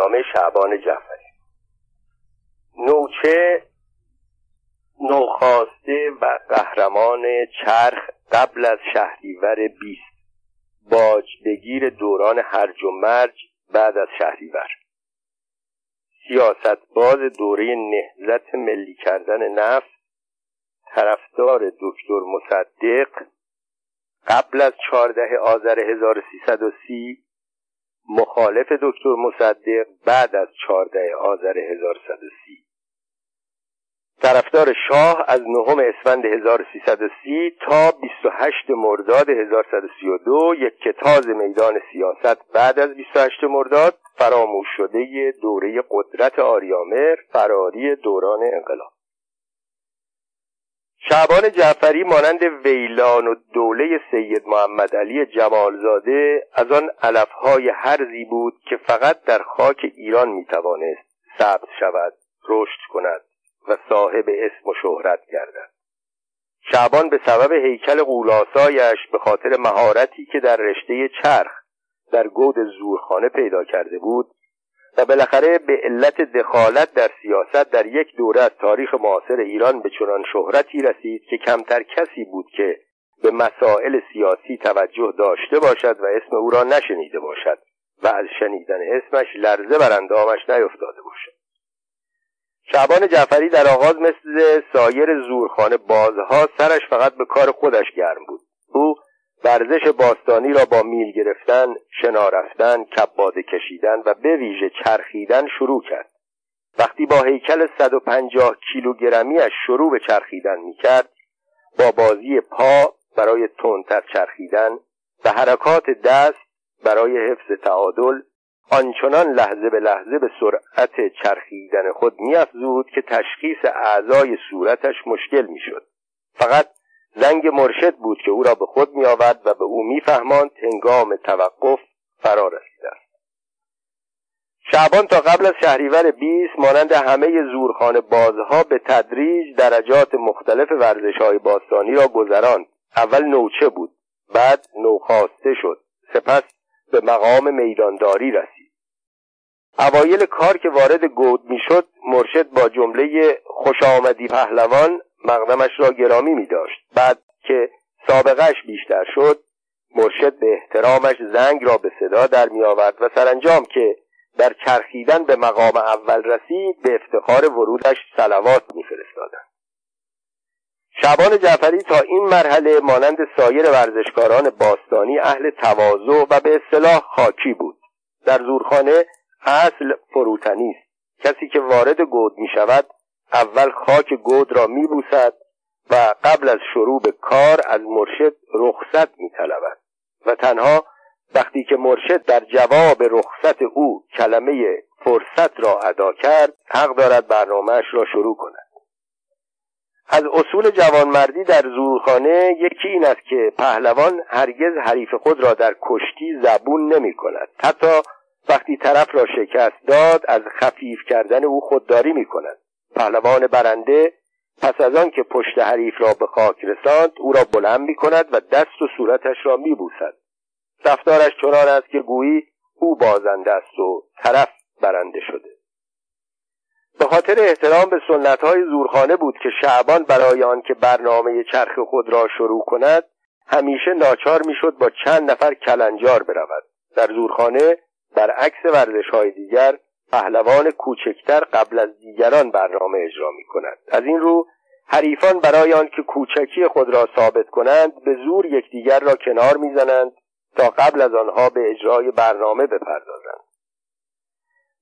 نامه شعبان جعفری. نوچه نوخاسته و قهرمان چرخ قبل از شهریور بیست. باج بگیر دوران هرج و مرج بعد از شهریور. سیاست باز دوره نهزت ملی کردن نفت طرفدار دکتر مصدق قبل از چهارده آذر 1330 مخالف دکتر مصدق بعد از چهارده آذر 1130 طرفدار شاه از نهم اسفند 1330 تا 28 مرداد 1132 یک کتاز میدان سیاست بعد از 28 مرداد فراموش شده دوره قدرت آریامر فراری دوران انقلاب. شعبان جعفری مانند ویلان و دوله سید محمد علی جمالزاده از آن علفهای هرزی بود که فقط در خاک ایران می‌توانست ثبت شود رشد کند و صاحب اسم و شهرت گردد. شعبان به سبب هیکل قولاسایش به خاطر مهارتی که در رشته چرخ در گود زورخانه پیدا کرده بود و بالاخره به علت دخالت در سیاست در یک دوره از تاریخ معاصر ایران به چنان شهرتی رسید که کمتر کسی بود که به مسائل سیاسی توجه داشته باشد و اسم او را نشنیده باشد و از شنیدن اسمش لرزه بر اندامش نیفتاده باشد. شعبان جعفری در آغاز مثل سایر زورخانه بازها سرش فقط به کار خودش گرم بود. او ورزش باستانی را با میل گرفتن، شنا رفتن، کباد کشیدن و به ویژه چرخیدن شروع کرد. وقتی با هیکل 150 کیلوگرمیش شروع به چرخیدن می‌کرد با بازی پا برای تندتر چرخیدن و حرکات دست برای حفظ تعادل آنچنان لحظه به لحظه به سرعت چرخیدن خود میافزود که تشخیص اعضای صورتش مشکل می‌شد فقط زنگ مرشد بود که او را به خود می آورد و به او میفهماند هنگام توقف فرا رسیده است. شعبان تا قبل از شهریور 20 مانند همه زورخانه بازها به تدریج درجات مختلف ورزش های باستانی را گذراند. اول نوچه بود بعد نوخاسته شد. سپس به مقام میدانداری رسید. اوایل کار که وارد گود می‌شد مرشد با جمله خوش آمدی پهلوان مقدمش را گرامی می داشت بعد که سابقش بیشتر شد مرشد به احترامش زنگ را به صدا در می آورد و سرانجام که در چرخیدن به مقام اول رسید به افتخار ورودش سلوات میفرستادند. شعبان جعفری تا این مرحله مانند سایر ورزشکاران باستانی اهل تواضع و به اصطلاح خاکی بود. در زورخانه اصل فروتنی است. کسی که وارد گود می شود اول خاک گود را میبوسد و قبل از شروع به کار از مرشد رخصت میطلبد. و تنها وقتی که مرشد در جواب رخصت او کلمه فرصت را ادا کرد حق دارد برنامهش را شروع کند. از اصول جوانمردی در زورخانه یکی این است که پهلوان هرگز حریف خود را در کشتی زبون نمی کند حتی وقتی طرف را شکست داد از خفیف کردن او خودداری می کند پهلوان برنده پس از آن که پشت حریف را به خاک رساند او را بلند می کند و دست و صورتش را می بوسد رفتارش چنان است که گویی او بازنده است و طرف برنده شده. به خاطر احترام به سنت های زورخانه بود که شعبان برای آنکه برنامه چرخ خود را شروع کند همیشه ناچار می‌شد با چند نفر کلنجار برود. در زورخانه برعکس ورزش های دیگر پهلوان کوچکتر قبل از دیگران برنامه اجرا می کند از این رو حریفان برای آنکه کوچکی خود را ثابت کنند به زور یکدیگر را کنار می‌زنند تا قبل از آنها به اجرای برنامه بپردازند.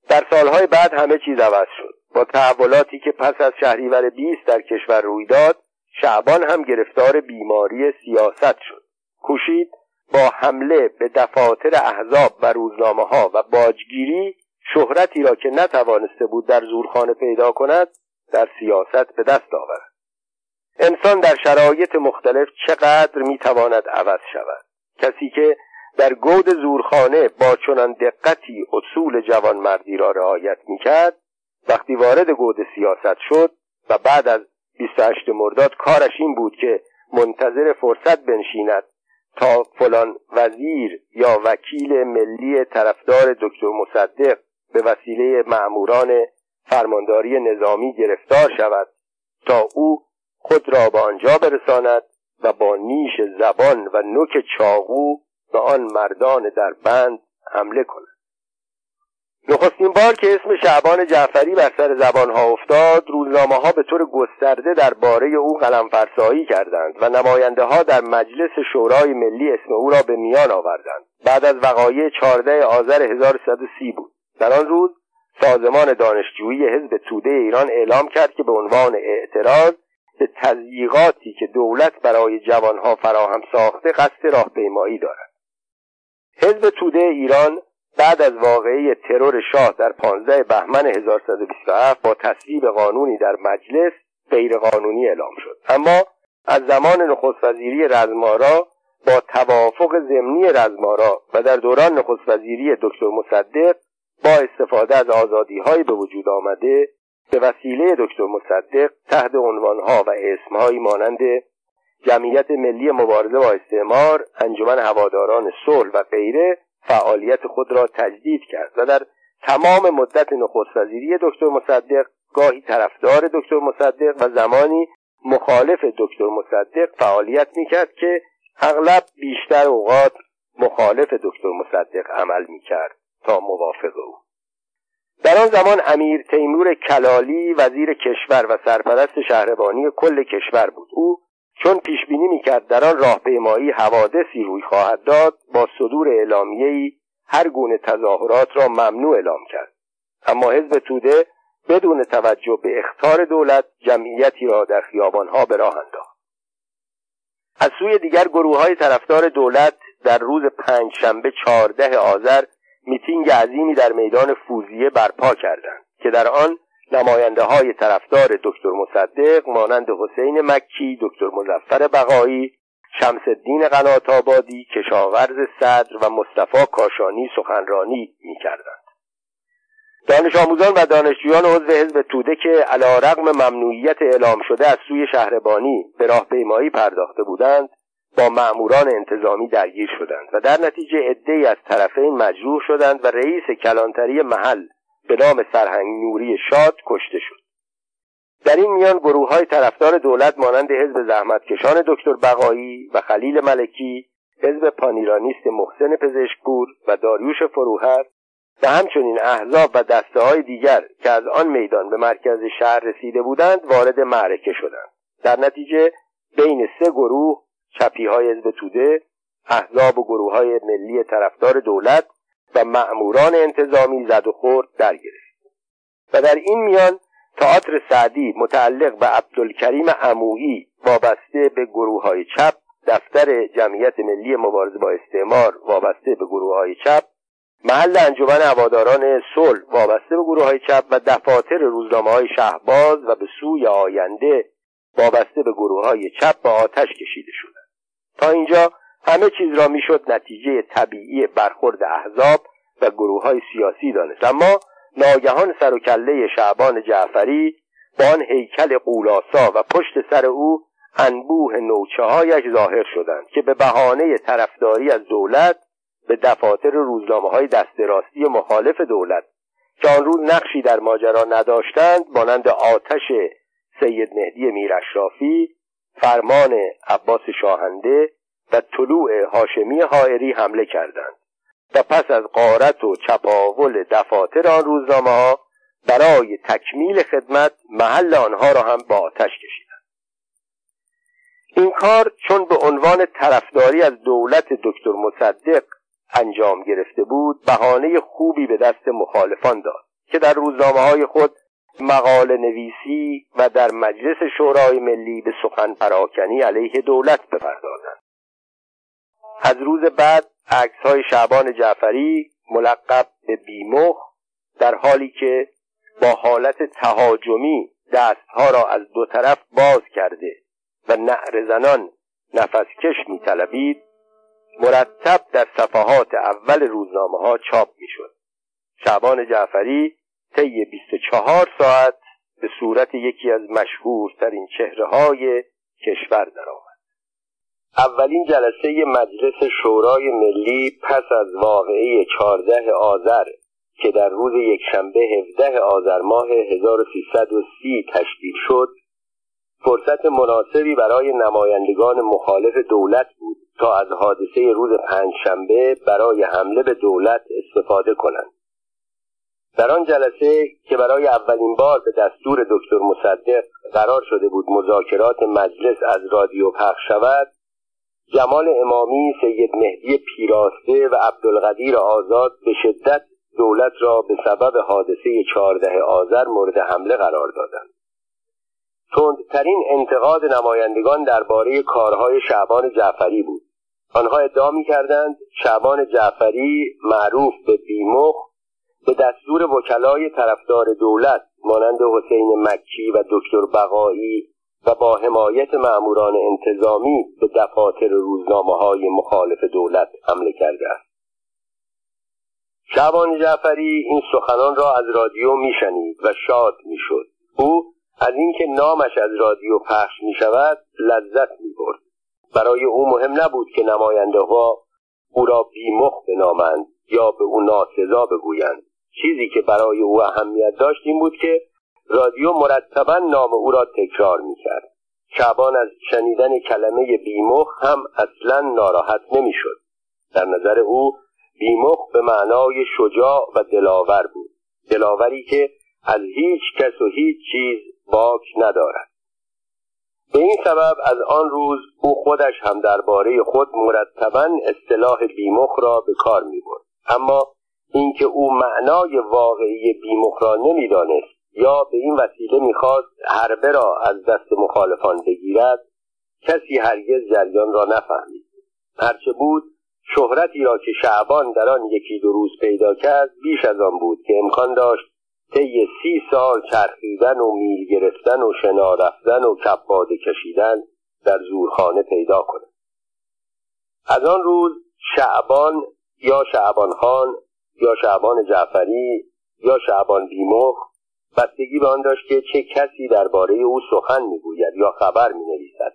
در سالهای بعد همه چیز عوض شد. با تحولاتی که پس از شهریور 20 در کشور روی داد شعبان هم گرفتار بیماری سیاست شد. کوشید با حمله به دفاتر احزاب و روزنامه ها و باجگیری شهرتی را که نتوانسته بود در زورخانه پیدا کند در سیاست به دست آورد. انسان در شرایط مختلف چقدر می‌تواند عوض شود؟ کسی که در گود زورخانه با چنان دقتی اصول جوانمردی را رعایت می‌کرد وقتی وارد گود سیاست شد و بعد از 28 مرداد کارش این بود که منتظر فرصت بنشیند تا فلان وزیر یا وکیل ملی طرفدار دکتر مصدق به وسیله معموران فرمانداری نظامی گرفتار شود تا او خود را به آنجا برساند و با نیش زبان و نوک چاقو به آن مردان در بند حمله کند. نخستین بار که اسم شعبان جعفری بر سر زبانها افتاد روزنامه ها به طور گسترده درباره او قلم فرسایی کردند و نماینده ها در مجلس شورای ملی اسم او را به میان آوردند. بعد از وقایع 14 آذر 1330 بود. در آن روز سازمان دانشجویی حزب توده ایران اعلام کرد که به عنوان اعتراض به تضییقاتی که دولت برای جوانها فراهم ساخته قصد راهپیمایی دارد. حزب توده ایران بعد از واقعه ترور شاه در 15 بهمن 1127 با تصویب قانونی در مجلس غیرقانونی اعلام شد. اما از زمان نخست وزیری رزمارا با توافق ضمنی رزمارا و در دوران نخست وزیری دکتر مصدق با استفاده از آزادی های به وجود آمده به وسیله دکتر مصدق تحت عنوانها و اسمهایی مانند جمعیت ملی مبارزه با استعمار انجمن هواداران صلح و غیره فعالیت خود را تجدید کرد و در تمام مدت نخست وزیری دکتر مصدق گاهی طرفدار دکتر مصدق و زمانی مخالف دکتر مصدق فعالیت می‌کرد که اغلب بیشتر اوقات مخالف دکتر مصدق عمل می‌کرد. تا موافق او. در آن زمان امیر تیمور کلالی وزیر کشور و سرپرست شهربانی کل کشور بود. او چون پیش بینی می‌کرد در آن راهپیمایی حوادثی روی خواهد داد با صدور اعلامیه‌ای هر گونه تظاهرات را ممنوع اعلام کرد. اما حزب توده بدون توجه به اختار دولت جمعیتی را در خیابانها به راه انداخت. از سوی دیگر گروه های طرفدار دولت در روز پنج شنبه چهارده آذر میتینگ عظیمی در میدان فوزیه برپا کردند که در آن نماینده های طرفدار دکتر مصدق مانند حسین مکی دکتر مزفر بقایی شمس الدین قنات آبادی کشاورز صدر و مصطفی کاشانی سخنرانی می‌کردند. دانش آموزان و دانشجویان عضو حزب توده که علا رقم ممنوعیت اعلام شده از سوی شهربانی به راهپیمایی پرداخته بودند با مأموران انتظامی درگیر شدند و در نتیجه عدهای از طرفین مجروح شدند و رئیس کلانتری محل به نام سرهنگ نوری شاد کشته شد. در این میان گروه های طرفدار دولت مانند حزب زحمتکشان دکتر بقایی و خلیل ملکی حزب پانیرانیست محسن پزشکپور و داریوش فروهر و همچنین احزاب و دسته های دیگر که از آن میدان به مرکز شهر رسیده بودند وارد معرکه شدند. در نتیجه بین سه گروه چپی های حزب توده احزاب و گروه های ملی طرفدار دولت و مأموران انتظامی زد و خورد در گرفت و در این میان تئاتر سعدی متعلق به عبدالکریم عمویی وابسته به گروه های چپ دفتر جمعیت ملی مبارزه با استعمار وابسته به گروه های چپ محل انجمن هواداران صلح وابسته به گروه های چپ و دفاتر روزنامه های شهباز و به سوی آینده وابسته به گروه های چپ به آتش کشیده شدند تا اینجا همه چیز را می‌شد نتیجه طبیعی برخورد احزاب و گروه های سیاسی دانست. اما ناگهان سر و کله شعبان جعفری با آن هیکل قولاسا و پشت سر او انبوه نوچه هایش ظاهر شدند که به بهانه طرفداری از دولت به دفاتر روزنامه های دست راستی مخالف دولت که آن روز نقشی در ماجرا نداشتند مانند آتش سید مهدی میر اشرافی فرمان عباس شاهنده و طلوع هاشمی حائری حمله کردند. و پس از قارت و چپاول دفاتر آن روزنامه ها برای تکمیل خدمت محل آنها را هم با آتش کشیدند. این کار چون به عنوان طرفداری از دولت دکتر مصدق انجام گرفته بود بهانه خوبی به دست مخالفان داد که در روزنامه های خود مقاله نویسی و در مجلس شورای ملی به سخن پراکنی علیه دولت بپردازند. از روز بعد عکس های شعبان جعفری ملقب به بیمخ در حالی که با حالت تهاجمی دستها را از دو طرف باز کرده و نعر زنان نفسکش میطلبید مرتب در صفحات اول روزنامه ها چاپ می‌شد. شعبان جعفری طی 24 ساعت به صورت یکی از مشهورترین چهره های کشور درآمد. اولین جلسه مجلس شورای ملی پس از واقعه 14 آذر که در روز یکشنبه 17 آذر ماه 1330 تشکیل شد فرصت مناسبی برای نمایندگان مخالف دولت بود تا از حادثه روز پنجشنبه برای حمله به دولت استفاده کنند. در آن جلسه که برای اولین بار به دستور دکتر مصدق قرار شده بود مذاکرات مجلس از رادیو پخش شود جمال امامی سید مهدی پیراسته و عبدالقدیر آزاد به شدت دولت را به سبب حادثه چهارده آذر مورد حمله قرار دادند. تندترین انتقاد نمایندگان درباره کارهای شعبان جعفری بود. آنها ادعا می‌کردند شعبان جعفری معروف به بیمخ به دستور وکلای طرفدار دولت مانند حسین مکی و دکتر بقایی و با حمایت معموران انتظامی به دفاتر روزنامه های مخالف دولت حمله کرده است. شعبان جعفری این سخنان را از رادیو میشنید و شاد می‌شد. او از اینکه نامش از رادیو پخش می شود لذت می برد برای او مهم نبود که نماینده ها او را بیمخ بنامند یا به او ناسزا بگویند. چیزی که برای او اهمیت داشت این بود که رادیو مرتبا نام او را تکرار می کرد شعبان از شنیدن کلمه بیمخ هم اصلا ناراحت نمی شد در نظر او بیمخ به معنای شجاع و دلاور بود. دلاوری که از هیچ کس و هیچ چیز باک ندارد. به این سبب از آن روز او خودش هم درباره خود مرتبا اصطلاح بیمخ را به کار می برد. اما اینکه او معنای واقعی بیمخ را نمی‌دانست یا به این وسیله می‌خواست حربه را از دست مخالفان بگیرد کسی هرگز جریان را نفهمید. هرچه بود شهرتی را که شعبان در آن یکی دو روز پیدا کرد بیش از آن بود که امکان داشت طی سی سال چرخیدن و میل گرفتن و شنا رفتن و کپاده کشیدن در زورخانه پیدا کند. از آن روز شعبان یا شعبان خان یا شعبان جعفری یا شعبان بیمخ بستگی به آن داشت که چه کسی درباره او سخن می‌گوید یا خبر می‌نویسد.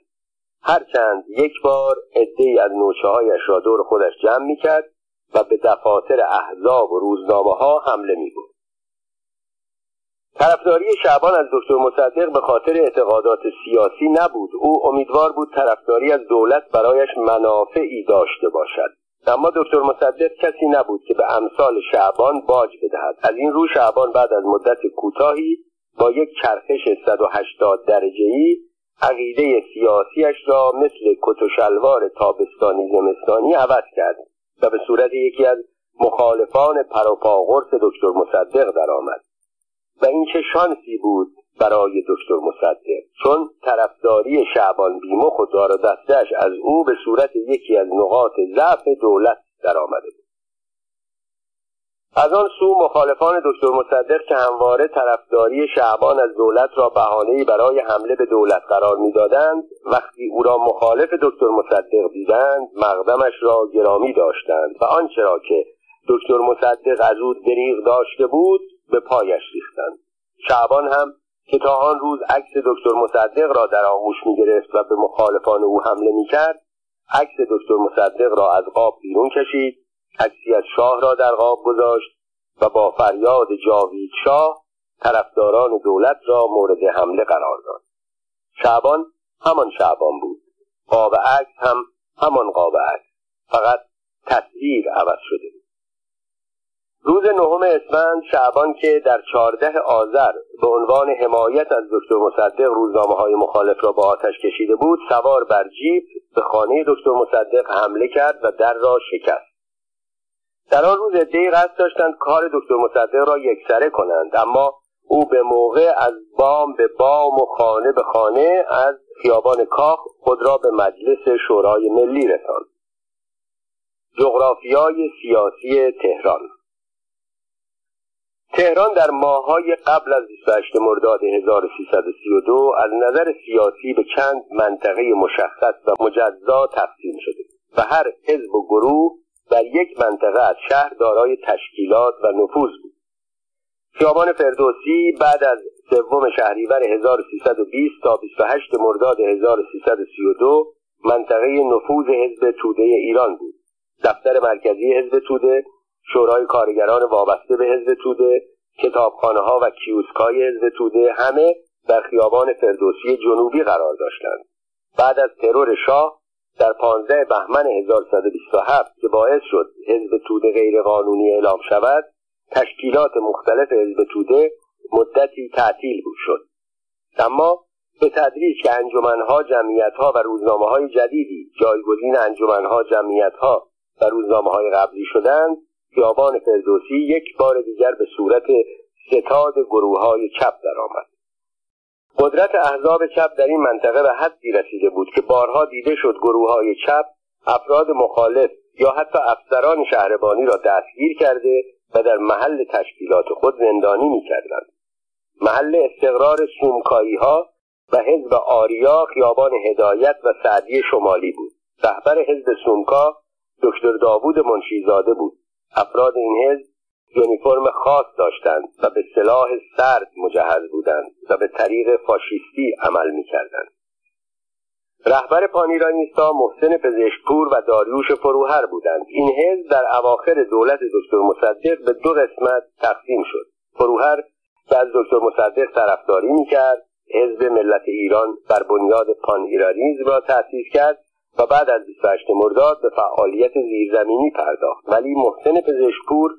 هرچند یک بار عدهای از نوچه هایش را دور خودش جمع می‌کرد و به دفاتر احزاب و روزنامه ها حمله میبود طرفداری شعبان از دکتر مصدق به خاطر اعتقادات سیاسی نبود. او امیدوار بود طرفداری از دولت برایش منافعی داشته باشد. اما دکتر مصدق کسی نبود که به امثال شعبان باج بدهد. از این رو شعبان بعد از مدت کوتاهی با یک چرخش 180 درجه ای عقیده سیاسیش را مثل کت و شلوار تابستانی زمستانی عوض کرد و به صورت یکی از مخالفان پروپاگورس دکتر مصدق درآمد. و این چه شانسی بود برای دکتر مصدق. چون طرفداری شعبان بیمخ و دار دستش از او به صورت یکی از نقاط ضعف دولت درآمده بود. از آن سو مخالفان دکتر مصدق که همواره طرفداری شعبان از دولت را بهانهای برای حمله به دولت قرار می‌دادند وقتی او را مخالف دکتر مصدق دیدند مقدمش را گرامی داشتند و آنچه را که دکتر مصدق از او دریغ داشته بود به پایش ریختند. شعبان هم که تا آن روز عکس دکتر مصدق را در آغوش می‌گرفت و به مخالفان او حمله می‌کرد عکس دکتر مصدق را از قاب بیرون کشید عکسی از شاه را در قاب گذاشت و با فریاد جاوید شاه طرفداران دولت را مورد حمله قرار داد. شعبان همان شعبان بود. قاب عکس هم همان قاب عکس. فقط تصویر عوض شده بود. روز نهم اسفند شعبان که در چهارده آذر به عنوان حمایت از دکتر مصدق روزنامه های مخالف را با آتش کشیده بود سوار بر جیب به خانه دکتر مصدق حمله کرد و در را شکست. در آن روز عدهای قصد داشتند کار دکتر مصدق را یکسره کنند اما او به موقع از بام به بام و خانه به خانه از خیابان کاخ خود را به مجلس شورای ملی رساند. جغرافیای سیاسی تهران تهران در ماههای قبل از 28 مرداد 1332 از نظر سیاسی به چند منطقه مشخص و مجزا تقسیم شده و هر حزب و گروه در یک منطقه از شهر دارای تشکیلات و نفوذ بود. خیابان فردوسی بعد از سوم شهریور 1320 تا 28 مرداد 1332 منطقه نفوذ حزب توده ایران بود. دفتر مرکزی حزب توده شورای کارگران وابسته به حزب توده کتابخانه ها و کیوسکای حزب توده همه در خیابان فردوسی جنوبی قرار داشتند. بعد از ترور شاه در 15 بهمن 1127 که باعث شد حزب توده غیرقانونی اعلام شود تشکیلات مختلف حزب توده مدتی تعطیل بود شد. اما به تدریج که انجمنها جمعیتها و روزنامه های جدیدی جایگزین انجمنها جمعیتها و روزنامه های قبلی شدند خیابان فردوسی یک بار دیگر به صورت ستاد گروه های چپ درآمد. قدرت احزاب چپ در این منطقه به حدی رسیده بود که بارها دیده شد گروه های چپ افراد مخالف یا حتی افسران شهربانی را دستگیر کرده و در محل تشکیلات خود زندانی می‌کردند. محل استقرار سومکایی ها و حزب آریا خیابان هدایت و سعدی شمالی بود. رهبر حزب سومکا دکتر داوود منشیزاده بود. افراد این حزب یونیفرم خاص داشتند و به سلاح سرد مجهز بودند و به طریق فاشیستی عمل می‌کردند. رهبر پانیرانیستا محسن پزشکپور و داریوش فروهر بودند. این حزب در اواخر دولت دکتر مصدق به دو قسمت تقسیم شد. فروهر که از دکتر مصدق طرفداری می‌کرد حزب ملت ایران بر بنیاد پان ایرانیزم را تأسیس کرد و بعد از 28 مرداد به فعالیت زیرزمینی پرداخت. ولی محسن پزشکپور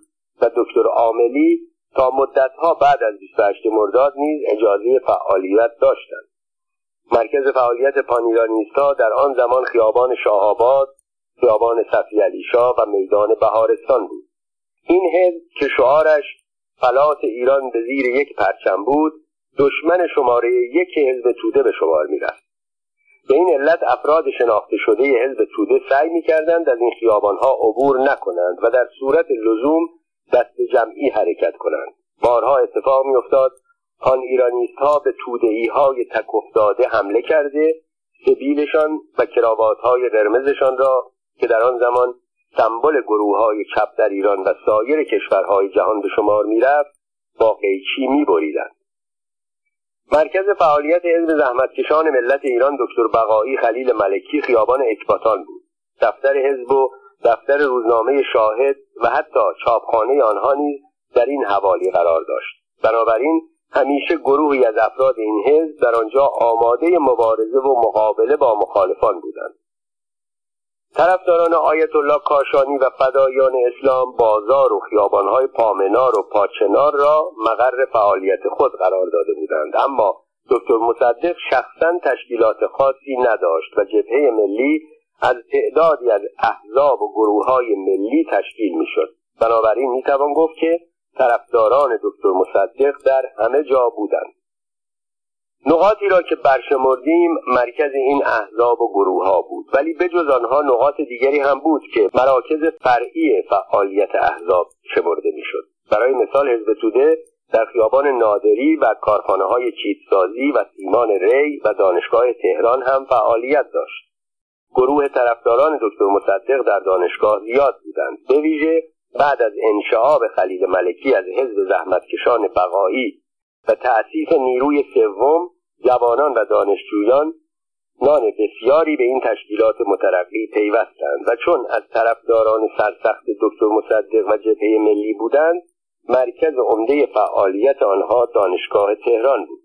و دکتر عاملی تا مدتها بعد از 28 مرداد نیز اجازه فعالیت داشتند. مرکز فعالیت پانیرانیستا در آن زمان خیابان شاهآباد خیابان صفی علی و میدان بهارستان بود. این حزب که شعارش فلات ایران به زیر یک پرچم بود دشمن شماره یک حزب توده به شمار می‌رفت. به این علت افراد شناخته شده حزب توده سعی می‌کردند از این خیابانها عبور نکنند و در صورت لزوم دست جمعی حرکت کنند. بارها اتفاق میافتاد آن ایرانیست ها به تودهی های تک افتاده حمله کرده سبیلشان و کراوات های قرمزشان را که در آن زمان سمبل گروه های چپ در ایران و سایر کشورهای جهان به شمار می‌رفت با قیچی میبریدند. مرکز فعالیت حزب زحمتکشان ملت ایران دکتر بقایی خلیل ملکی خیابان اکباتان بود. دفتر حزب و دفتر روزنامه شاهد و حتی چاپخانه آنها نیز در این حوالی قرار داشت. بنابراین همیشه گروهی از افراد این حزب در آنجا آماده مبارزه و مقابله با مخالفان بودند. طرفداران آیت الله کاشانی و فدایان اسلام بازار و خیابانهای پامنار و پاچنار را مقر فعالیت خود قرار داده بودند. اما دکتر مصدق شخصا تشکیلات خاصی نداشت و جبهه ملی از تعدادی از احزاب و گروه های ملی تشکیل می‌شد. بنابراین می‌توان گفت که طرفداران دکتر مصدق در همه جا بودند. نقاطی را که برشمردیم مرکز این احزاب و گروه ها بود. ولی بجز آنها نقاط دیگری هم بود که مراکز فرعی فعالیت احزاب شمرده می‌شد. برای مثال حزب توده در خیابان نادری و کارخانه های چیتسازی و سیمان ری و دانشگاه تهران هم فعالیت داشت. گروه طرفداران دکتر مصدق در دانشگاه زیاد بودند. به ویژه بعد از انشعاب خلیل ملکی از حزب زحمتکشان بقایی و تأسیس نیروی سوم جوانان و دانشجویان نان بسیاری به این تشکیلات مترقی پیوستند و چون از طرفداران سرسخت دکتر مصدق و جبهه ملی بودند مرکز عمده فعالیت آنها دانشگاه تهران بود.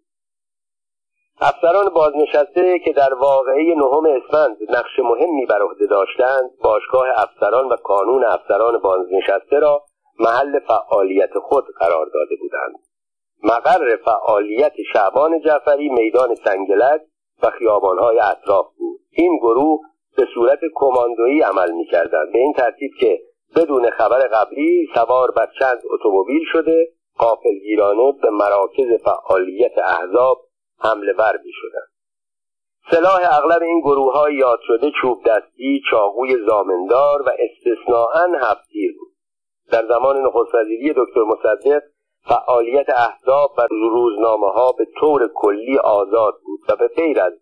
افسران بازنشسته که در واقعه نهم اسفند نقش مهمی بر عهده داشتند باشگاه افسران و کانون افسران بازنشسته را محل فعالیت خود قرار داده بودند. مقر فعالیت شعبان جعفری میدان سنگلک و خیابانهای اطراف بود این گروه به صورت کماندویی عمل می‌کردند به این ترتیب که بدون خبر قبلی سوار بر چند اتومبیل شده قافلگیرانه به مراکز فعالیت احزاب حمله ور می شدن. سلاح اغلب این گروه های یاد شده چوب دستی، چاقوی زامندار و استثناعا هفتیر بود. در زمان نخست دکتر مصدق فعالیت احزاب و روزنامه ها به طور کلی آزاد بود و به غیر از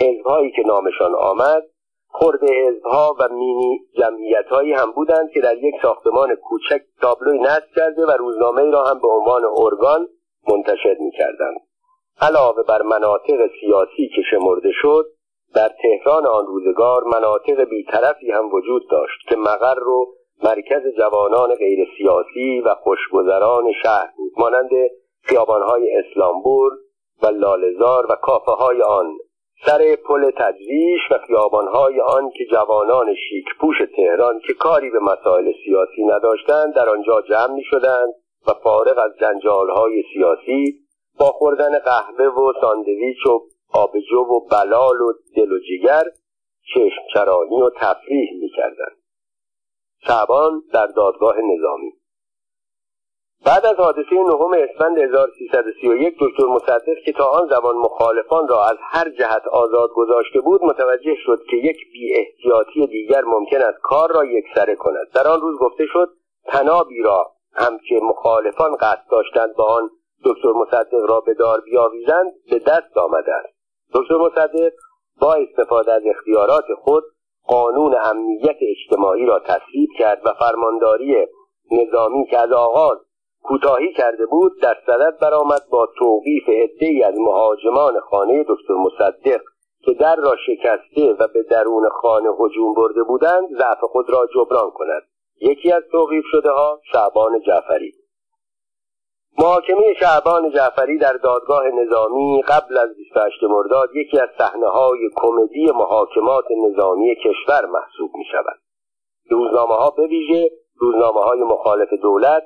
حزبهایی که نامشان آمد خرد حزبها و مینی جمعیت هایی هم بودند که در یک ساختمان کوچک تابلوی نصب کرده و روزنامه را هم به عنوان ارگان منتشر می کردند. علاوه بر مناطق سیاسی که شمرده شد در تهران آن روزگار مناطق بیطرفی هم وجود داشت که مقر و مرکز جوانان غیر سیاسی و خوشگذران شهر بود مانند خیابانهای اسلامبور و لالزار و کافه های آن سر پل تجریش و خیابانهای آن که جوانان شیک پوش تهران که کاری به مسائل سیاسی نداشتند در آنجا جمع می شدند و فارغ از جنجالهای سیاسی با خوردن قهوه و ساندویچ و آبجو و بلال و دل و جگر چشم چرانی و تفریح می کردند. شعبان در دادگاه نظامی. بعد از حادثه نهم اسفند 1331 دکتر مصدق که تا آن زمان مخالفان را از هر جهت آزاد گذاشته بود متوجه شد که یک بی دیگر ممکن است کار را یکسره کند. در آن روز گفته شد تنابی را هم که مخالفان قصد داشتند با آن دکتر مصدق را به دار بیاویزند به دست آمده است دکتر مصدق با استفاده از اختیارات خود قانون امنیت اجتماعی را تصویب کرد و فرمانداری نظامی که از آغاز کوتاهی کرده بود در صدد برآمد با توقیف عدهای از مهاجمان خانه دکتر مصدق که در را شکسته و به درون خانه هجوم برده بودند ضعف خود را جبران کند. یکی از توقیف شده ها شعبان جعفری محاکمه شعبان جعفری در دادگاه نظامی قبل از 28 مرداد یکی از صحنه های کمدی محاکمات نظامی کشور محسوب می شود روزنامه ها به ویژه روزنامه های مخالف دولت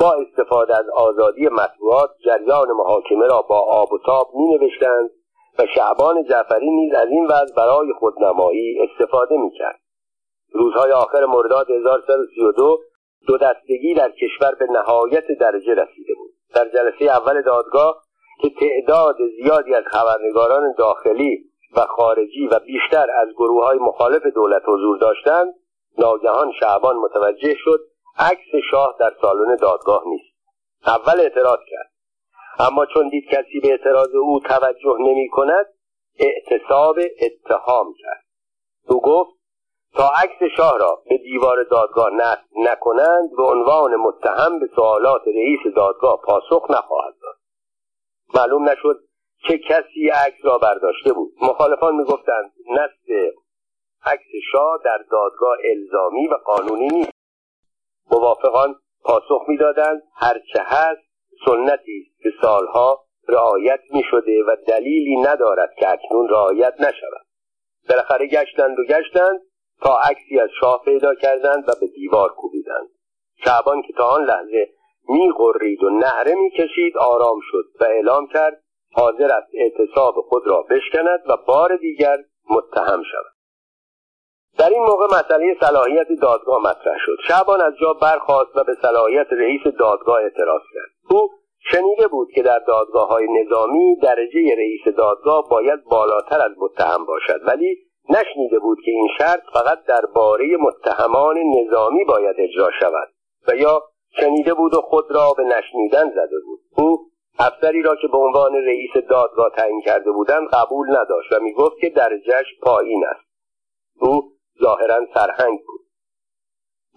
با استفاده از آزادی مطبوعات جریان محاکمه را با آب و تاب می نوشتند و شعبان جعفری نیز از این وضع برای خودنمایی استفاده می کرد. روزهای آخر مرداد 1332 دو دستگی در کشور به نهایت درجه رسیده بود در جلسه اول دادگاه که تعداد زیادی از خبرنگاران داخلی و خارجی و بیشتر از گروه های مخالف دولت حضور داشتند ناگهان شعبان متوجه شد عکس شاه در سالن دادگاه نیست. اول اعتراض کرد. اما چون دید کسی به اعتراض او توجه نمی کند اعتصاب اتهام کرد. او گفت تا عکس شاه را به دیوار دادگاه نصب نکنند به عنوان متهم به سوالات رئیس دادگاه پاسخ نخواهد داد. معلوم نشد چه کسی عکس را برداشته بود. مخالفان می‌گفتند نصب عکس شاه در دادگاه الزامی و قانونی نیست. موافقان پاسخ می‌دادند هرچه هست سنتی است که سالها رعایت می شده و دلیلی ندارد که اکنون رعایت نشود. بالاخره گشتند و گشتند. تا عکسی از شاه پیدا کردند و به دیوار کوبیدند. شعبان که تا آن لحظه میغرید و نهره می‌کشید آرام شد و اعلام کرد حاضر است اعتصاب خود را بشکند و بار دیگر متهم شود. در این موقع مسئله صلاحیت دادگاه مطرح شد. شعبان از جا برخواست و به صلاحیت رئیس دادگاه اعتراض کرد. او شنیده بود که در دادگاه های نظامی درجه رئیس دادگاه باید بالاتر از متهم باشد ولی نشنیده بود که این شرط فقط درباره متهمان نظامی باید اجرا شود و یا شنیده بود و خود را به نشنیدن زده بود. او افسری را که به عنوان رئیس دادگاه تعیین کرده بودند قبول نداشت و می‌گفت که درجهش پایین است. او ظاهرا سرهنگ بود.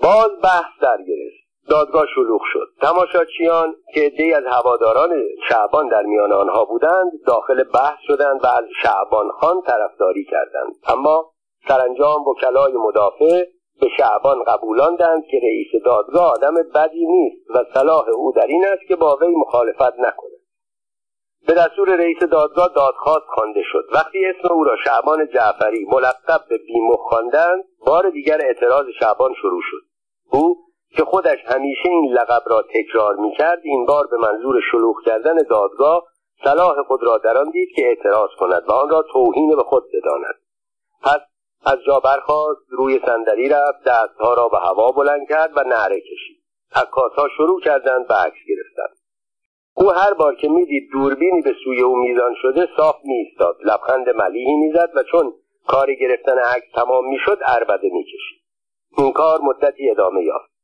باز بحث در گرفت. دادگاه شلوغ شد. تماشاچیان که عدهای از هواداران شعبان در میان آنها بودند داخل بحث شدند و از شعبان خان طرفداری کردند. اما سرانجام وکلای مدافع به شعبان قبولاندند که رئیس دادگاه آدم بدی نیست و صلاح او در این است که با وی مخالفت نکند. به دستور رئیس دادگاه دادخواست خوانده شد. وقتی اسم او را شعبان جعفری ملقب به بیمخ خواندند بار دیگر اعتراض شعبان شروع شد. او که خودش همیشه این لقب را تکرار می‌کرد این بار به منظور شلوغ کردن دادگاه صلاح خود را در آن دید که اعتراض کند و آن را توهین به خود بداند. پس از جا برخواست روی صندلی رفت دستها را به هوا بلند کرد و نعره کشید. عکاسها شروع کردند به عکس گرفتن. او هر بار که می‌دید دوربینی به سوی او میزان شده صاف میایستاد. لبخند ملیحی می‌زد و چون کار گرفتن عکس تمام می‌شد اربده می‌کشید. این کار مدتی ادامه یافت.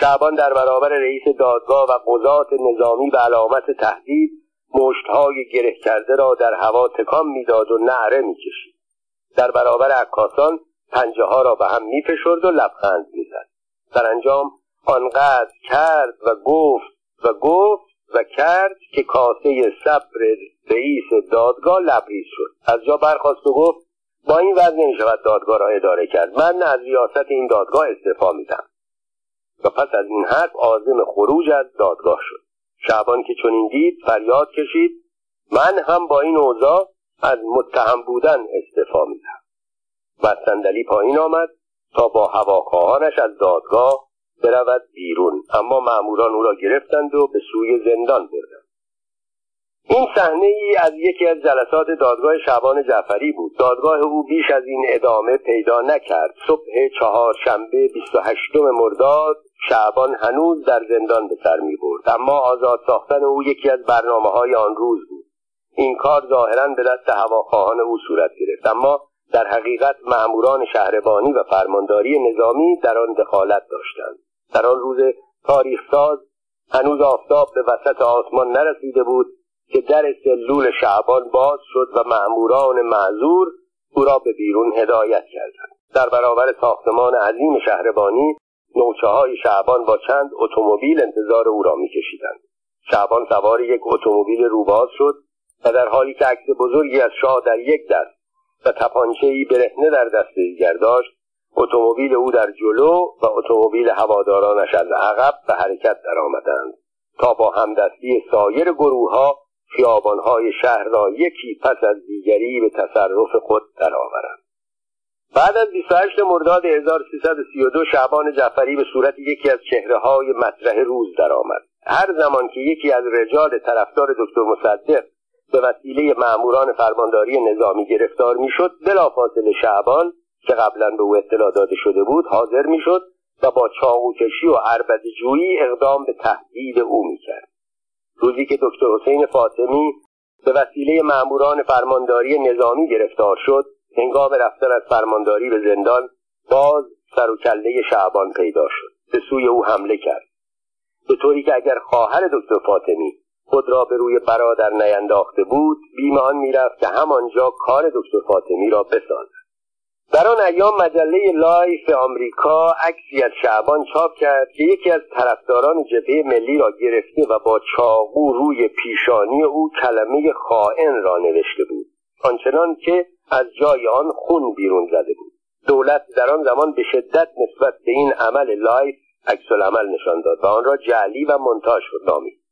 شعبان در برابر رئیس دادگاه و قضات نظامی به علامت تهدید مشتهای گره کرده را در هوا تکان می‌داد و نعره می‌کشید. در برابر عکاسان پنجه ها را به هم میفشرد و لبخند می‌زد. انجام آنقدر کرد و گفت و گفت و کرد که کاسه صبر رئیس دادگاه لبریز شد. از جا برخواست و گفت با این وضع نمی‌شود دادگاه را اداره کرد. من از ریاست این دادگاه استعفا میدم. و پس از این حرف عازم خروج از دادگاه شد. شعبان که چنین دید فریاد کشید من هم با این اوضاع از متهم بودن استعفا میدم و صندلی پایین آمد تا با هواخواهانش از دادگاه برود بیرون. اما مأموران او را گرفتند و به سوی زندان بردند. این صحنه ای از یکی از جلسات دادگاه شعبان جعفری بود. دادگاه او بیش از این ادامه پیدا نکرد. صبح چهار شنبه 28 مرداد شعبان هنوز در زندان به سر می برد اما آزاد ساختن او یکی از برنامه های آن روز بود. این کار ظاهرا به دست هواخواهان او صورت گرفت اما در حقیقت مأموران شهربانی و فرمانداری نظامی در آن دخالت داشتند. در آن روز تاریخ ساز هنوز آفتاب به وسط آسمان نرسیده بود که در سلول شعبان باز شد و مأموران معذور او را به بیرون هدایت کردند. در برابر ساختمان عظیم شهربانی نوچه های شعبان با چند اتومبیل انتظار او را میکشیدند. شعبان سوار یک اتومبیل روباز شد و در حالی که عکس بزرگی از شاه در یک دست و ای برهنه در دست دیگر داشت اتومبیل او در جلو و اتومبیل هوادارانش از عقب به حرکت درآمدند تا با همدستی سایر گروه ها خیابانهای شهر را یکی پس از دیگری به تصرف خود درآورند. بعد از 28 مرداد 1332 شعبان جعفری به صورت یکی از چهره های مطرح روز درآمد. هر زمان که یکی از رجال طرفدار دکتر مصدق به وسیله ماموران فرمانداری نظامی گرفتار می‌شد بلافاصله شعبان که قبلا به او اطلاع داده شده بود حاضر می‌شد و با چاقوکشی و عربد جویی اقدام به تهدید او می‌کرد. روزی که دکتر حسین فاطمی به وسیله ماموران فرمانداری نظامی گرفتار شد هنگام رفتن از فرمانداری به زندان باز سر و کله شعبان پیدا شد. به سوی او حمله کرد. به طوری که اگر خواهر دکتر فاطمی خود را به روی برادر نینداخته بود بیم آن می‌رفت که همانجا کار دکتر فاطمی را بسازد در آن ایام مجله لایف آمریکا عکسی از شعبان چاپ کرد که یکی از طرفداران جبهه ملی را گرفته و با چاقو روی پیشانی او کلمه خائن را نوشته بود. آنچنان که از جای آن خون بیرون زده بود. دولت در آن زمان به شدت نسبت به این عمل لایف عکس‌العمل نشان داد و آن را جعلی و مونتاژ نامید.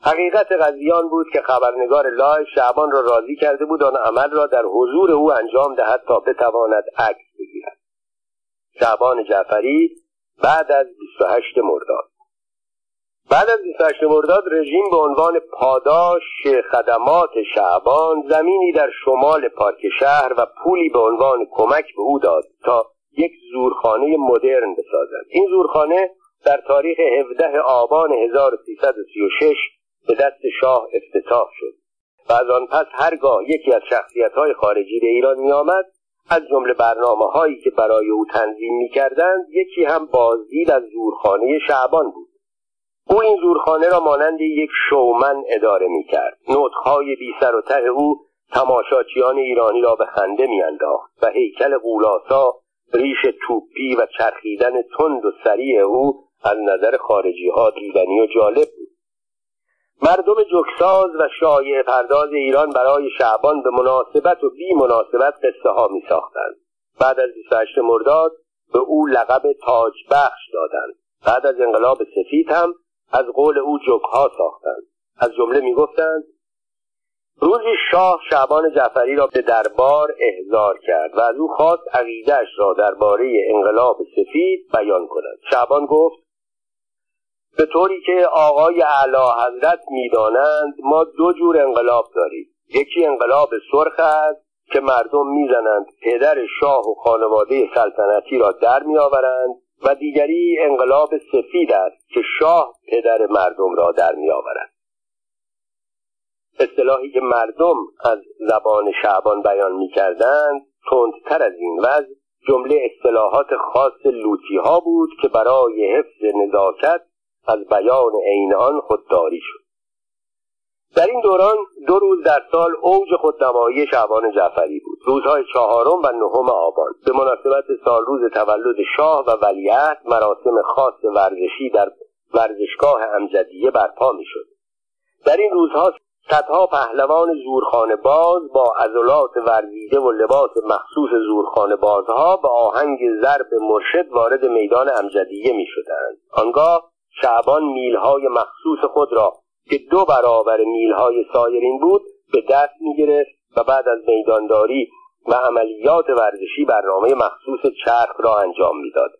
حقیقت قضیه آن بود که خبرنگار لایف شعبان را راضی کرده بود آن عمل را در حضور او انجام دهد تا بتواند عکس بگیرد. شعبان جعفری بعد از 28 مرداد. بعد از 28 مرداد رژیم به عنوان پاداش خدمات شعبان زمینی در شمال پارک شهر و پولی به عنوان کمک به او داد تا یک زورخانه مدرن بسازد. این زورخانه در تاریخ 17 آبان 1336 به دست شاه افتتاح شد و از آن پس هرگاه یکی از شخصیت های خارجی به ایران می آمد از جمله برنامه هایی که برای او تنظیم می کردند یکی هم بازدید از زورخانه شعبان بود. او این زورخانه را مانند یک شومن اداره می کرد نطخهای بی سر و ته او تماشاچیان ایرانی را به خنده میانداخت و هیکل قولاسا ریش توپی و چرخیدن تند و سریع او از نظر خارجی ها دیدنی و جالب بود. مردم جکساز و شایع پرداز ایران برای شعبان به مناسبت و بی مناسبت قصه ها می ساختند. بعد از 28 مرداد به او لقب تاج بخش دادند. بعد از انقلاب سفید هم از قول او جکها ساختند. از جمله می گفتند روزی شاه شعبان جعفری را به دربار احضار کرد و از او خواست عقیدهش را درباره انقلاب سفید بیان کند. شعبان گفت به طوری که آقای اعلی حضرت می‌دانند ما دو جور انقلاب داریم. یکی انقلاب سرخ است که مردم می‌زنند پدر شاه و خانواده سلطنتی را در میآورند. و دیگری انقلاب سفید است که شاه پدر مردم را در میآورد اصطلاحی که مردم از زبان شعبان بیان می‌کردند تندتر از این وضع جمله اصطلاحات خاص لوتی ها بود که برای حفظ نزاکت از بیان عین آن خودداری شد. در این دوران دو روز در سال اوج خودنمایی شعبان جعفری بود. روزهای چهارم و نهم آبان به مناسبت سال روز تولد شاه و ولیعهد مراسم خاص ورزشی در ورزشگاه امجدیه برپا می‌شد. در این روزها صدها پهلوان زورخانه باز با عضلات ورزیده و لباس مخصوص زورخانه بازها به آهنگ ضرب مرشد وارد میدان امجدیه می شدند. آنگاه شعبان میلهای مخصوص خود را که دو برابر میلهای سایرین بود به دست می گرفت و بعد از میدانداری و عملیات ورزشی برنامه مخصوص چرخ را انجام می‌داد.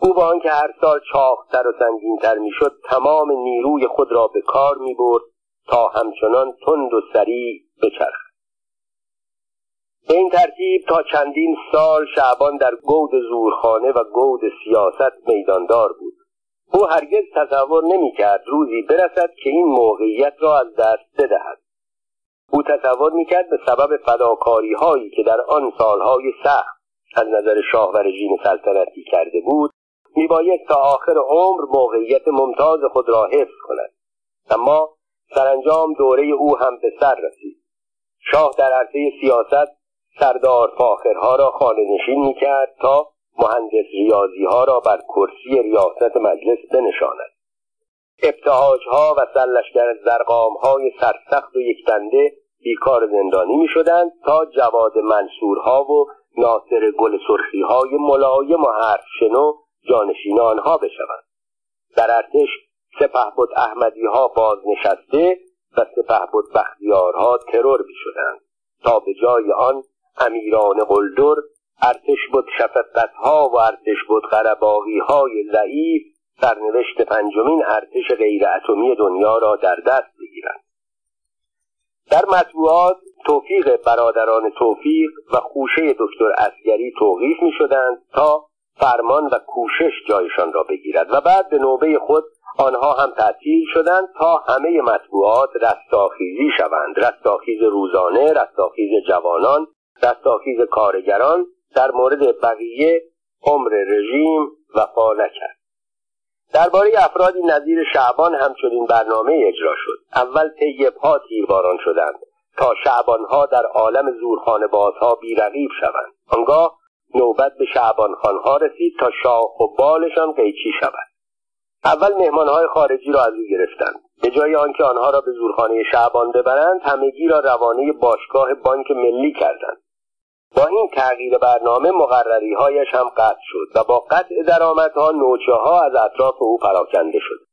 او با آنکه هر سال چاقتر و سنگینتر می‌شد تمام نیروی خود را به کار می‌برد تا همچنان تند و سریع بچرخد. به این ترتیب تا چندین سال شعبان در گود زورخانه و گود سیاست میداندار بود. او هرگز تصور نمی‌کرد روزی برسد که این موقعیت را از دست بدهد. او تصور می‌کرد به سبب فداکاری هایی که در آن سالهای سخت از نظر شاه و رژیم سلطنتی کرده بود میبایست تا آخر عمر موقعیت ممتاز خود را حفظ کند. اما سرانجام دوره او هم به سر رسید. شاه در عرصه سیاست سردار فاخرها را خانه نشین می‌کرد تا مهندس ریاضی ها را بر کرسی ریاست مجلس بنشاند. ابتهاج ها و سرلشگر زرقام های سرسخت و یکدنده بیکار زندانی می شدند تا جواد منصورها و ناصر گل سرخی های ملایم و حرف شنو جانشین آنها بشوند. در ارتش سپه بود احمدی ها بازنشسته و سپه بود بختیارها ترور می شدند تا به جای آن امیران قلدر ارتش بود ها و ارتش بود غرباغی های ضعیف سرنوشت پنجمین ارتش غیر اتمی دنیا را در دست بگیرند. در مطبوعات توفیق برادران توفیق و خوشه دکتر اسگری توقیف می شدند تا فرمان و کوشش جایشان را بگیرد و بعد به نوبه خود آنها هم تعطیل شدند تا همه مطبوعات رستاخیزی شوند. رستاخیز روزانه رستاخیز جوانان رستاخیز کارگران در مورد بقیه عمر رژیم وفا نکرد. درباره افرادی نظیر شعبان همچنین برنامه اجرا شد. اول طیبها تیرباران شدند تا شعبانها در عالم زورخانه بازها بیرقیب شوند. آنگاه نوبت به شعبانخانها رسید تا شاخ و بالشان قیچی شود. اول مهمانهای خارجی را از او گرفتند. به جای آنکه آنها را به زورخانه شعبان ببرند همگی را روانه باشگاه بانک ملی کردند. با این تغییر برنامه مقرری هایش هم قطع شد و با قطع درآمدها نوچه ها از اطراف او پراکنده شد.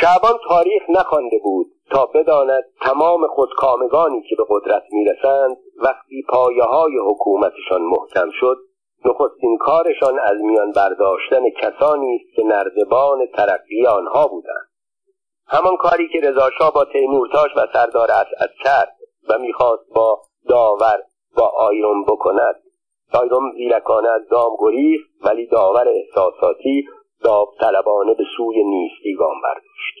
شعبان تاریخ نخوانده بود تا بداند تمام خودکامگانی که به قدرت می‌رسند وقتی پایه های حکومتشان محکم شد نخستین کارشان از میان برداشتن کسانی است که نردبان ترقی آنها بودند. همان کاری که رضاشاه با تیمورتاش و سردار اسعد کرد و می‌خواست با داور با آیرون بکند. آیرون زیرکانه از دام گریخت ولی داور احساساتی داوطلبانه به سوی نیستی گام برداشت.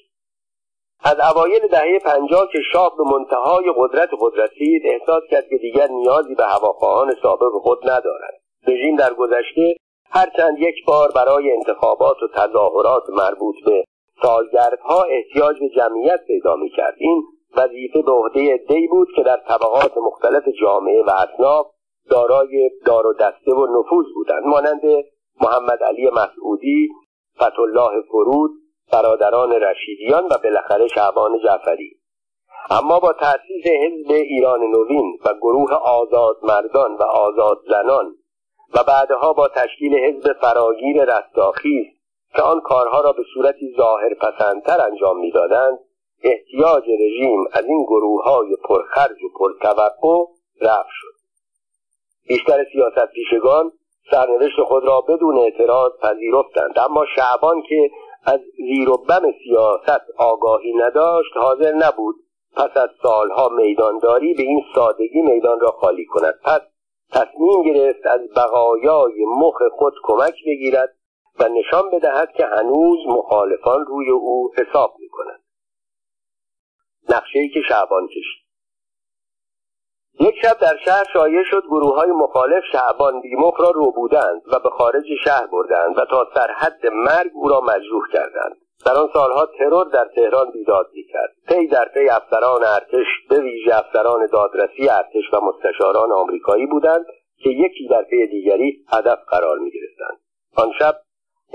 از اوایل دهه پنجاه که شاه به منتهای قدرت خود رسید احساس کرد که دیگر نیازی به هواخواهان سابق خود ندارد. رژیم در گذشته هرچند یک بار برای انتخابات و تظاهرات مربوط به سالگردها احتیاج به جمعیت پیدا می‌کرد. این وظیفه به عهده عدهای بود که در طبقات مختلف جامعه و اصناف دارای دار و دسته و نفوذ بودند. مانند محمد علی مسعودی فتولاه فرود برادران رشیدیان و بالاخره شعبان جعفری. اما با تأسیس حزب ایران نوین و گروه آزاد مردان و آزاد زنان و بعدها با تشکیل حزب فراگیر رستاخیز که آن کارها را به صورتی ظاهر پسندتر انجام می‌دادند احتیاج رژیم از این گروه های پرخرج و پرتوقع رفت شد. بیشتر سیاست پیشگان سرنوشت خود را بدون اعتراض پذیرفتند. اما شعبان که از زیر و بم سیاست آگاهی نداشت حاضر نبود پس از سالها میدانداری به این سادگی میدان را خالی کند. پس تصمیم گرفت از بقایای مخ خود کمک بگیرد و نشان بدهد که هنوز مخالفان روی او حساب می‌کنند نقشه که شعبان کشید. یک شب در شهر شایع شد گروه های مخالف شعبان بیمخ را رو بودند و به خارج شهر بردند و تا سرحد مرگ او را مجروح کردند. در آن سالها ترور در تهران بیداد می‌کرد. پی در پی افسران ارتش به ویژه افسران دادرسی ارتش و مستشاران آمریکایی بودند که یکی در پی دیگری هدف قرار می‌گرفتند. آن شب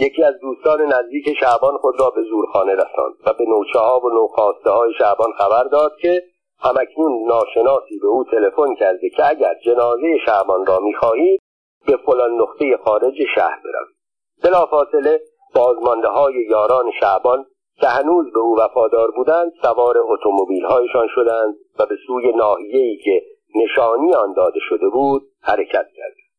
یکی از دوستان نزدیک شعبان خود را به زورخانه رساند و به نوچه ها و نوخواسته های شعبان خبر داد که همکنون ناشناسی به او تلفن کرده که اگر جنازه شعبان را می‌خواهید به فلان نقطه خارج شهر بروید بلافاصله بازمانده های یاران شعبان که هنوز به او وفادار بودند سوار اتومبیلهایشان شدند و به سوی ناحیه‌ای که نشانی آن داده شده بود حرکت کردند.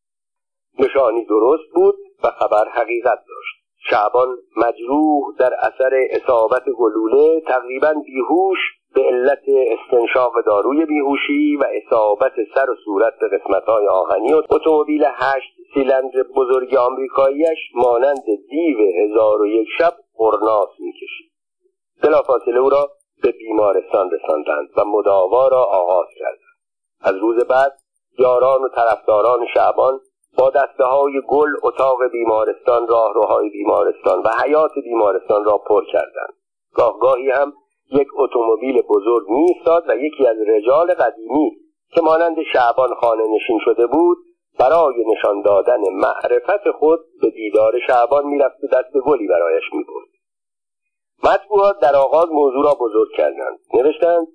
نشانی درست بود و خبر حقیقت داشت. شعبان مجروح در اثر اصابت گلوله تقریبا بیهوش به علت استنشاق داروی بیهوشی و اصابت سر و صورت به قسمتهای آهنی و اتومبیل هشت سیلندر بزرگ آمریکاییش مانند دیو هزار و یک شب قرناس می‌کشید. بلافاصله او را به بیمارستان رساندند و مداوا را آغاز کردند. از روز بعد یاران و طرفداران شعبان با دسته های گل اتاق بیمارستان راهروهای بیمارستان و حیات بیمارستان را پر کردند. گاهگاهی هم یک اتومبیل بزرگ میایستاد و یکی از رجال قدیمی که مانند شعبان خانه نشین شده بود برای نشان دادن معرفت خود به دیدار شعبان می‌رفت و دست گلی برایش می‌برد. مطبوعات در آغاز موضوع را بزرگ کردند. نوشتند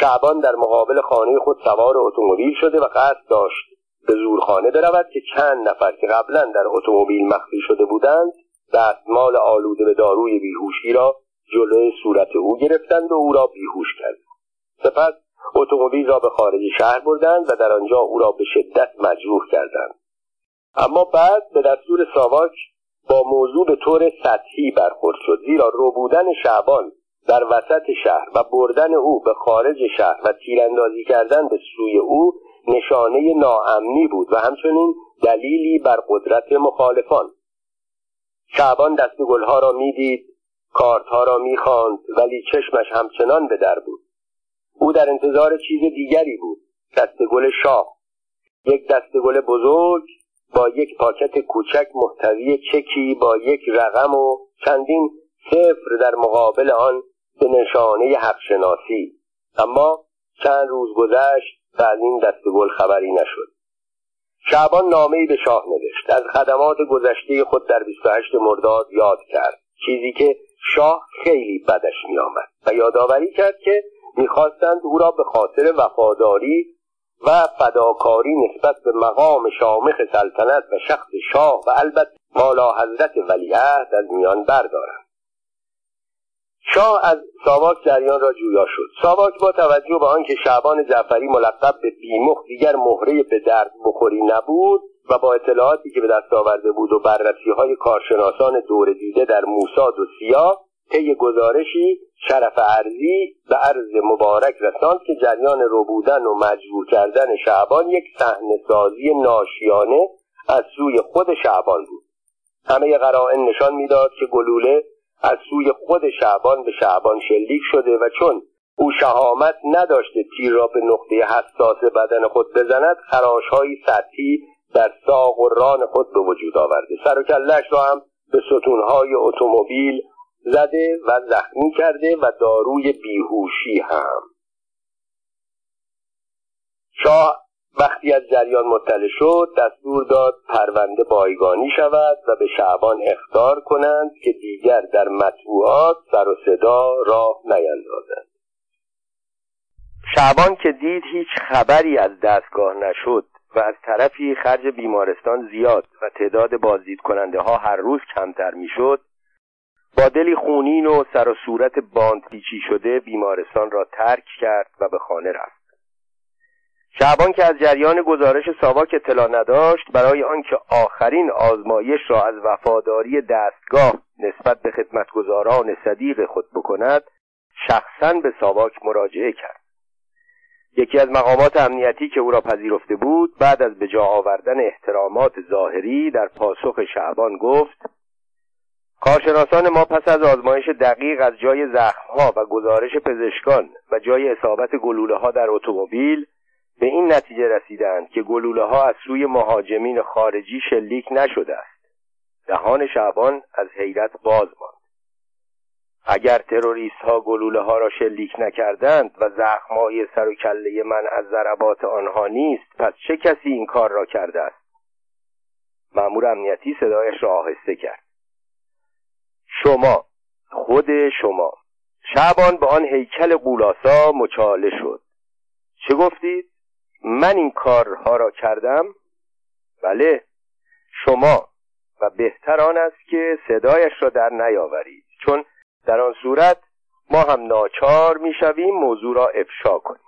شعبان در مقابل خانه خود سوار اتومبیل شده و قصد داشت به زورخانه برود که چند نفر که قبلا در اتومبیل مخفی شده بودند دستمال آلوده به داروی بیهوشی را جلوی صورت او گرفتند و او را بیهوش کردند. سپس اتومبیل را به خارج شهر بردند و در آنجا او را به شدت مجروح کردند. اما بعد به دستور ساواک با موضوع به طور سطحی برخورد شد زیرا رو بودن شعبان در وسط شهر و بردن او به خارج شهر و تیراندازی کردن به سوی او نشانه ناامنی بود و همچنین دلیلی بر قدرت مخالفان. شعبان دست گلها را می‌دید کارتها را می‌خواند ولی چشمش همچنان به در بود. او در انتظار چیز دیگری بود دستگل شاه. یک دستگل بزرگ با یک پاکت کوچک محتوی چکی با یک رقم و چندین صفر در مقابل آن به نشانه حقشناسی. اما چند روز گذشت و از این دستگل خبری نشد. شعبان نامهای به شاه نوشت. از خدمات گذشته خود در 28 مرداد یاد کرد. چیزی که شاه خیلی بدش میآمد و یادآوری کرد که می‌خواستند او را به خاطر وفاداری و فداکاری نسبت به مقام شامخ سلطنت و شخص شاه و البته مالا حضرت ولیعهد از میان بردارند. شاه از ساواک جریان را جویا شد. ساواک با توجه به آنکه شعبان جعفری ملقب به بیمخ دیگر مهره به درد بخوری نبود و با اطلاعاتی که به دست آورده بود و بررسی های کارشناسان دور دیده در موساد و سیاه طی گزارشی شرف ارزی به عرض مبارک رساند که جریان روبودن و مجبور کردن شعبان یک صحنه سازی ناشیانه از سوی خود شعبان بود. همه قرائن نشان می‌داد که گلوله از سوی خود شعبان به شعبان شلیک شده و چون او شهامت نداشته تیر را به نقطه حساس بدن خود بزند خراشهایی سطحی در ساق و ران خود به وجود آورده. سر و کلش را هم به ستونهای اتومبیل زده و زخمی کرده و داروی بیهوشی هم. شاه وقتی از جریان مطلع شد دستور داد پرونده بایگانی شود و به شعبان اختار کنند که دیگر در مطبوعات سر و صدا راه نیندازند شعبان که دید هیچ خبری از دستگاه نشد و از طرفی خرج بیمارستان زیاد و تعداد بازدید کننده ها هر روز کمتر می‌شد با دلی خونین و سر و صورت باند پیچی شده بیمارستان را ترک کرد و به خانه رفت. شعبان که از جریان گزارش ساواک اطلاع نداشت برای آنکه آخرین آزمایش را از وفاداری دستگاه نسبت به خدمتگزاران صدیق خود بکند شخصا به ساواک مراجعه کرد. یکی از مقامات امنیتی که او را پذیرفته بود بعد از به جا آوردن احترامات ظاهری در پاسخ شعبان گفت کارشناسان ما پس از آزمایش دقیق از جای زخمها و گزارش پزشکان و جای اصابت گلوله ها در اتومبیل به این نتیجه رسیدند که گلوله ها از سوی مهاجمین خارجی شلیک نشده است. دهان شعبان از حیرت باز ماند. اگر تروریست ها گلوله ها را شلیک نکردند و زخمهای سر و کله من از ضربات آنها نیست پس چه کسی این کار را کرده است؟ مأمور امنیتی صدایش را آهسته کرد. شما خود شما شعبان به آن هیکل قولاسا مچاله شد. چه گفتید؟ من این کارها را کردم بله شما و بهتر آن است که صدایش را در نیاورید چون در آن صورت ما هم ناچار می‌شویم موضوع را افشا کنیم.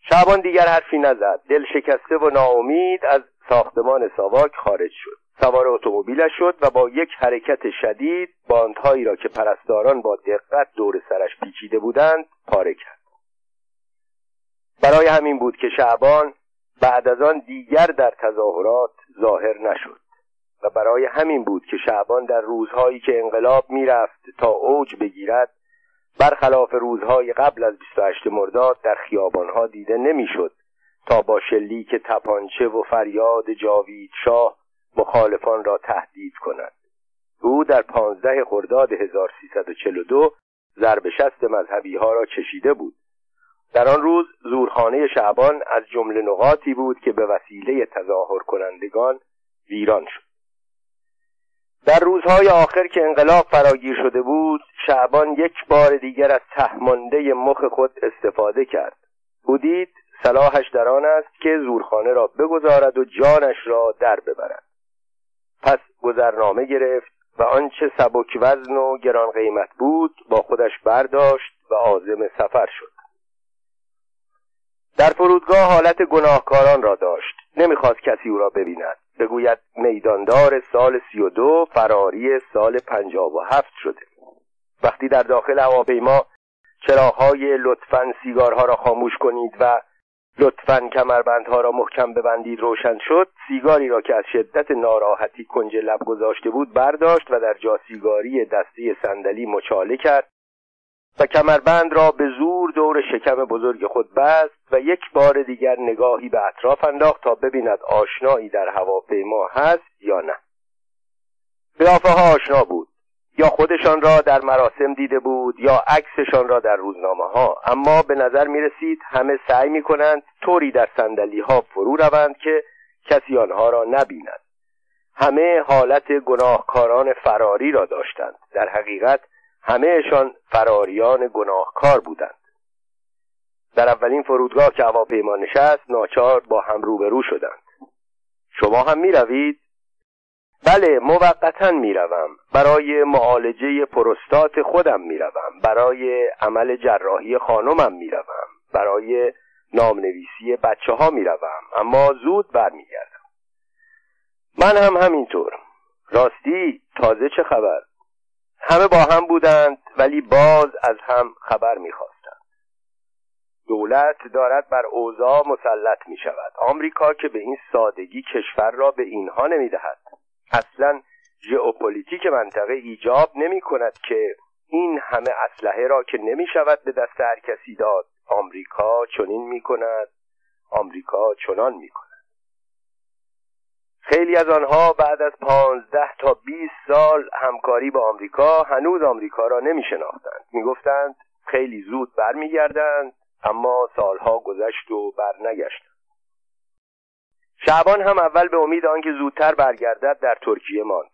شعبان دیگر حرفی نزد دل شکسته و ناامید از ساختمان ساواک خارج شد. سوار اتومبیلش شد و با یک حرکت شدید باندهایی را که پرستاران با دقت دور سرش پیچیده بودند پاره کرد. برای همین بود که شعبان بعد از آن دیگر در تظاهرات ظاهر نشد. و برای همین بود که شعبان در روزهایی که انقلاب می‌رفت تا اوج بگیرد برخلاف روزهای قبل از 28 مرداد در خیابانها دیده نمی‌شد تا با شلیک تپانچه و فریاد جاوید شاه مخالفان را تهدید کند. او در پانزده خرداد 1342 ضرب شست مذهبی ها را چشیده بود. در آن روز زورخانه شعبان از جمله نقاطی بود که به وسیله تظاهر کنندگان ویران شد. در روزهای آخر که انقلاب فراگیر شده بود شعبان یک بار دیگر از تهمانده مخ خود استفاده کرد. او دید صلاحش در آن است که زورخانه را بگذارد و جانش را در ببرد. پس گذرنامه گرفت و آنچه سبک وزن و گران قیمت بود با خودش برداشت و عازم سفر شد. در فرودگاه حالت گناهکاران را داشت. نمی‌خواست کسی او را ببیند. بگوید میداندار سال سی و دو فراری سال پنجاب و هفت شده. وقتی در داخل هواپیما چراغهای لطفا سیگارها را خاموش کنید و لطفا کمربندها را محکم ببندید روشن شد. سیگاری را که از شدت ناراحتی کنج لب گذاشته بود برداشت و در جا سیگاری دستی صندلی مچاله کرد. و کمربند را به زور دور شکم بزرگ خود بست و یک بار دیگر نگاهی به اطراف انداخت تا ببیند آشنایی در هواپیما هست یا نه. قیافه ها آشنا بود. یا خودشان را در مراسم دیده بود یا عکسشان را در روزنامه ها. اما به نظر می رسید همه سعی می کنند طوری در سندلی ها فرو روند که کسی آنها را نبیند. همه حالت گناهکاران فراری را داشتند. در حقیقت همهشان فراریان گناهکار بودند. در اولین فرودگاه که هواپیما نشست ناچار با هم روبرو شدند. شما هم می روید؟ بله موقتا می‌روم. برای معالجه پروستات خودم می‌روم. برای عمل جراحی خانمم می‌روم. برای نامنویسی بچه ها می‌روم. اما زود برمیگردم. من هم همینطور. راستی تازه چه خبر؟ همه با هم بودند ولی باز از هم خبر می‌خواستند. دولت دارد بر اوضاع مسلط می شود آمریکا که به این سادگی کشور را به اینها نمی‌دهد. اصلا ژئوپلیتیک منطقه ایجاب نمی کند که این همه اسلحه را که نمی شود به دست هر کسی داد. آمریکا چنین می کند آمریکا چنان می کند خیلی از آنها بعد از پانزده تا بیست سال همکاری با آمریکا هنوز آمریکا را نمی شناختند خیلی زود برمیگردند اما سالها گذشت و برنگشتند شعبان هم اول به امید آنکه زودتر برگردد در ترکیه ماند.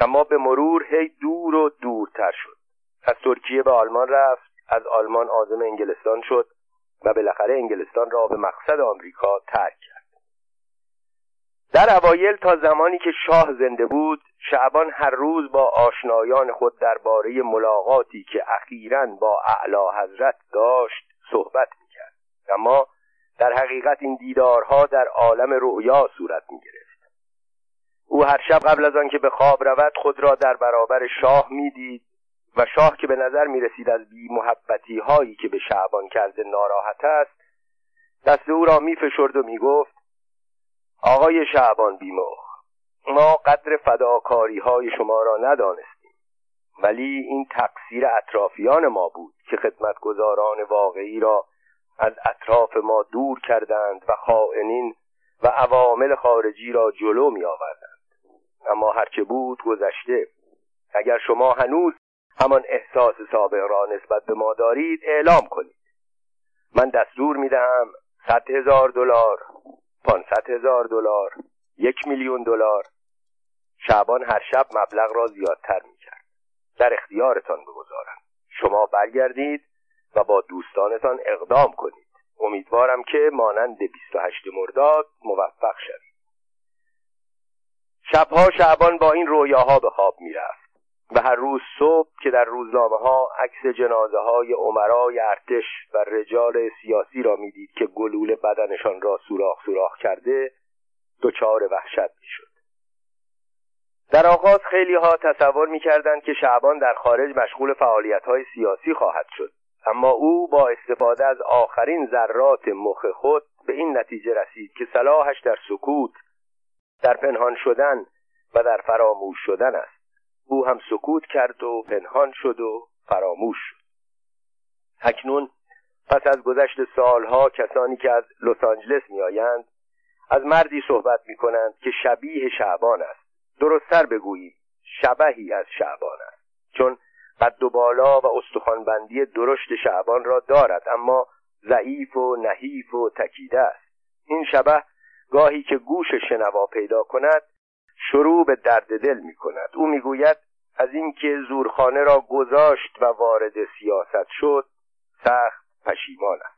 اما به مرور هی دور و دورتر شد. از ترکیه به آلمان رفت از آلمان آزم انگلستان شد و بالاخره انگلستان را به مقصد آمریکا ترک کرد. در اوایل تا زمانی که شاه زنده بود شعبان هر روز با آشنایان خود درباره ملاقاتی که اخیرا با اعلی حضرت داشت صحبت می‌کرد. اما در حقیقت این دیدارها در عالم رؤیا صورت می گرفت او هر شب قبل از آنکه به خواب رود خود را در برابر شاه می‌دید و شاه که به نظر می رسید از بی محبتی هایی که به شعبان کرده ناراحت است دست او را می فشرد و می گفت آقای شعبان بیمخ ما قدر فداکاری های شما را ندانستیم. ولی این تقصیر اطرافیان ما بود که خدمتگزاران واقعی را از اطراف ما دور کردند و خائنین و عوامل خارجی را جلو می آوردند اما هرچه بود گذشته. اگر شما هنوز همان احساس سابق را نسبت به ما دارید اعلام کنید. من دستور می دهم صد هزار دلار. پانصد هزار دلار یک میلیون دلار. شعبان هر شب مبلغ را زیادتر می کرد در اختیارتان بگذارم. شما برگردید و با دوستانتان اقدام کنید. امیدوارم که مانند 28 مرداد موفق شوید. شبها شعبان با این رویاها به خواب می‌رفت. و هر روز صبح که در روزنامه ها عکس جنازه های عمرای ارتش و رجال سیاسی را می‌دید که گلوله بدنشان را سوراخ سوراخ کرده دچار وحشت می‌شد. در آغاز خیلی ها تصور می‌کردند که شعبان در خارج مشغول فعالیت های سیاسی خواهد شد. اما او با استفاده از آخرین ذرات مخ خود به این نتیجه رسید که صلاحش در سکوت در پنهان شدن و در فراموش شدن است. او هم سکوت کرد و پنهان شد و فراموش شد. اکنون پس از گذشت سالها کسانی که از لس آنجلس میآیند از مردی صحبت می کنند که شبیه شعبان است. درستتر بگوییم شبهی از شعبان است. چون قد و بالا و استخوانبندی درشت شعبان را دارد اما ضعیف و نحیف و تکیده است. این شبه گاهی که گوش شنوا پیدا کند شروع به درد دل می کند او می‌گوید از اینکه زورخانه را گذاشت و وارد سیاست شد سخت پشیمان است.